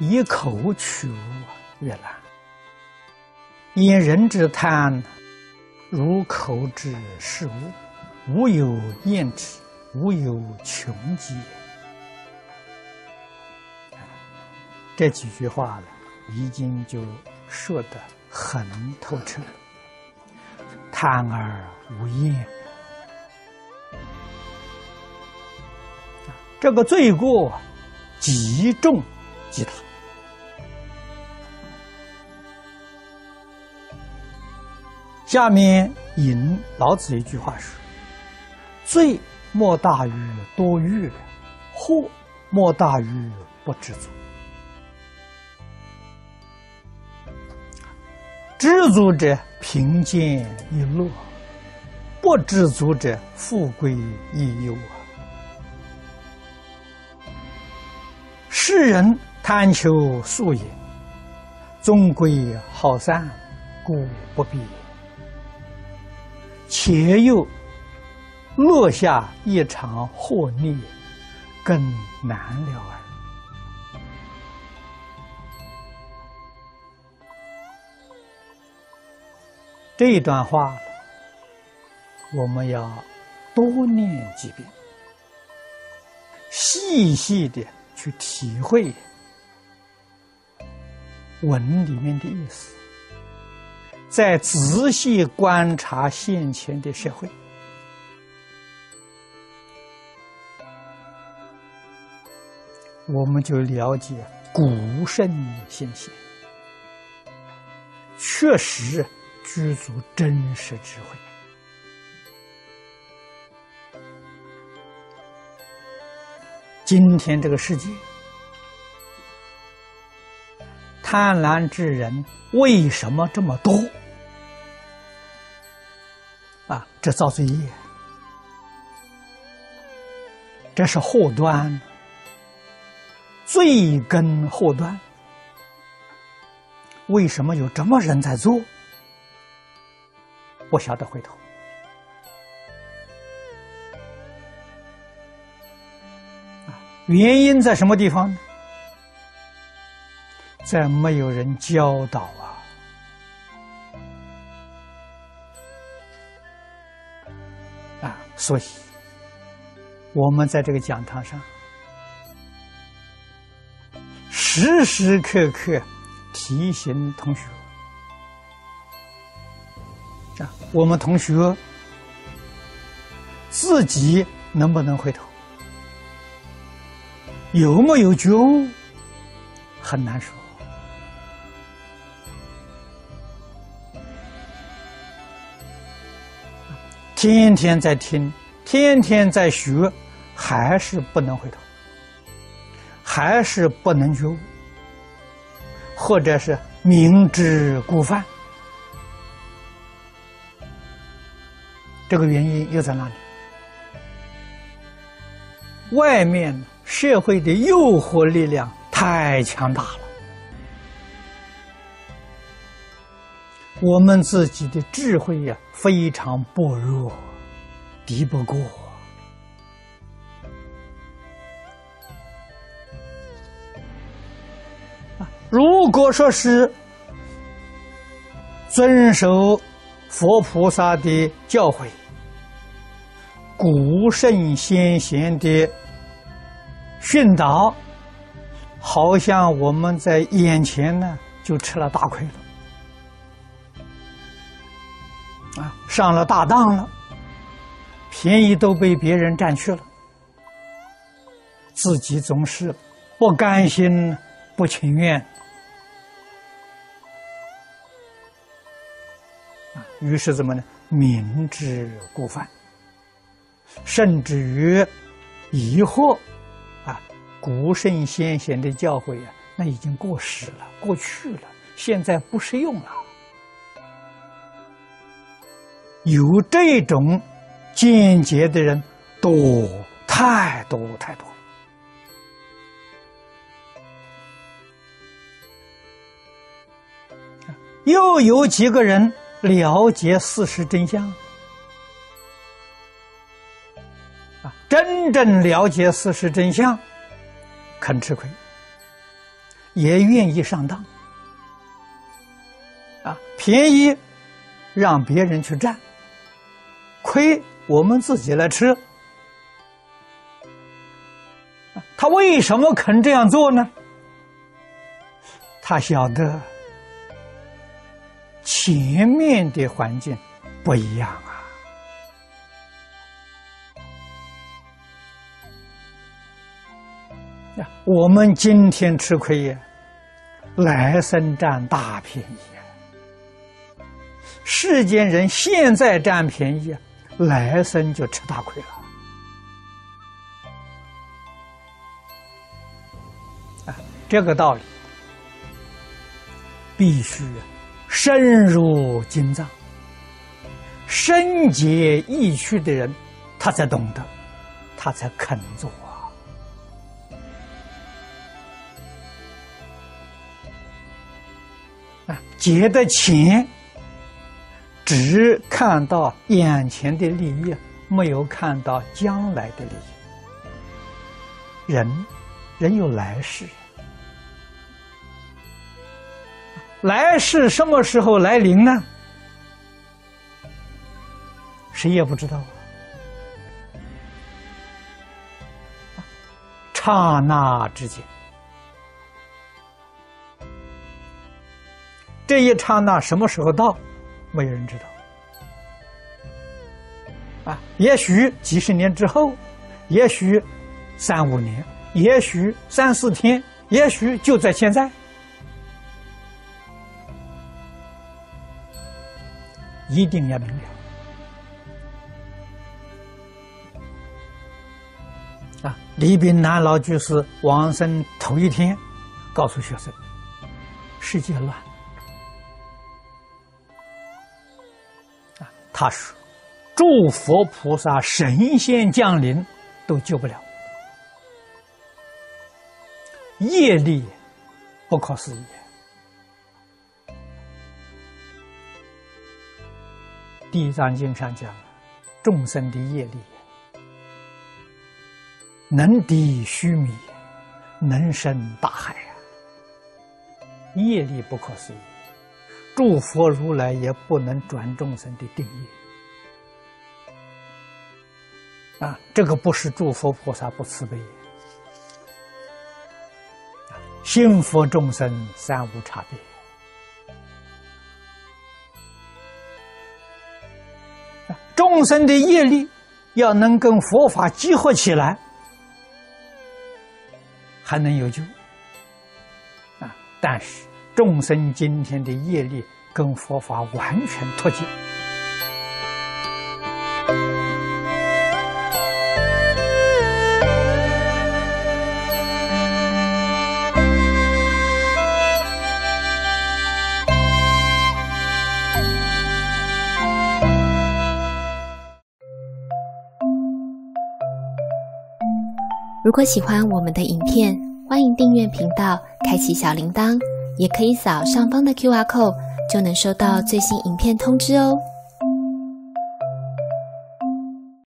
以口取物越难。因人之贪，如口之食物，无有厌之，无有穷极。这几句话呢，已经就说得很透彻。贪而无厌，这个罪过极重极大。下面引老子一句话说：“罪莫大于多欲，祸莫大于不知足。知足者贫贱亦乐，不知足者富贵亦忧啊！世人贪求速也，终归好散，故不必。”且又落下一场祸孽，更难了耳。这段话，我们要多念几遍，细细的去体会文里面的意思。再仔细观察现前的社会，我们就了解古圣先贤确实具足真实智慧。今天这个世界，贪婪之人为什么这么多？啊，这造罪业，这是祸端，罪根祸端。为什么有这么人在做？不晓得回头。原因在什么地方呢？在没有人教导啊。啊所以，我们在这个讲堂上，时时刻刻提醒同学啊，我们同学自己能不能回头，有没有觉悟，很难说。天天在听，天天在学，还是不能回头，还是不能觉悟，或者是明知故犯，这个原因又在哪里？外面社会的诱惑力量太强大了。我们自己的智慧呀，非常薄弱，敌不过。如果说是遵守佛菩萨的教诲，古圣先贤的训导，好像我们在眼前呢，就吃了大亏了。啊，上了大当了，便宜都被别人占去了，自己总是不甘心、不情愿，啊，于是怎么呢？明知故犯，甚至于疑惑，啊，古圣先贤的教诲啊，那已经过时了，过去了，现在不适用了。有这种见解的人多，太多太多。又有几个人了解事实真相？啊，真正了解事实真相，肯吃亏。也愿意上当，啊，便宜让别人去占，亏我们自己来吃。他为什么肯这样做呢？他晓得前面的环境不一样啊。我们今天吃亏呀，来生占大便宜呀。世间人现在占便宜，来生就吃大亏了。啊，这个道理必须深入经藏、深解意趣的人，他才懂得，他才肯做。借的钱，只看到眼前的利益，没有看到将来的利益。人，人有来世，来世什么时候来临呢？谁也不知道啊。刹那之间。这一刹那什么时候到，没有人知道。啊，也许几十年之后，也许三五年，也许三四天，也许就在现在。一定要明了。啊，李炳南老居士往生头一天，告诉学生：世界乱。他说：“诸佛菩萨、神仙降临都救不了，业力不可思议。《地藏经》上讲，众生的业力能抵须弥，能生大海啊！业力不可思议。”诸佛如来也不能转众生的定义啊！这个不是诸佛菩萨不慈悲，心佛众生三无差别。众生的业力要能跟佛法结合起来，还能有救啊！但是。众生今天的业力跟佛法完全脱节。如果喜欢我们的影片，欢迎订阅频道，开启小铃铛。也可以扫上方的 Q R code，就能收到最新影片通知哦。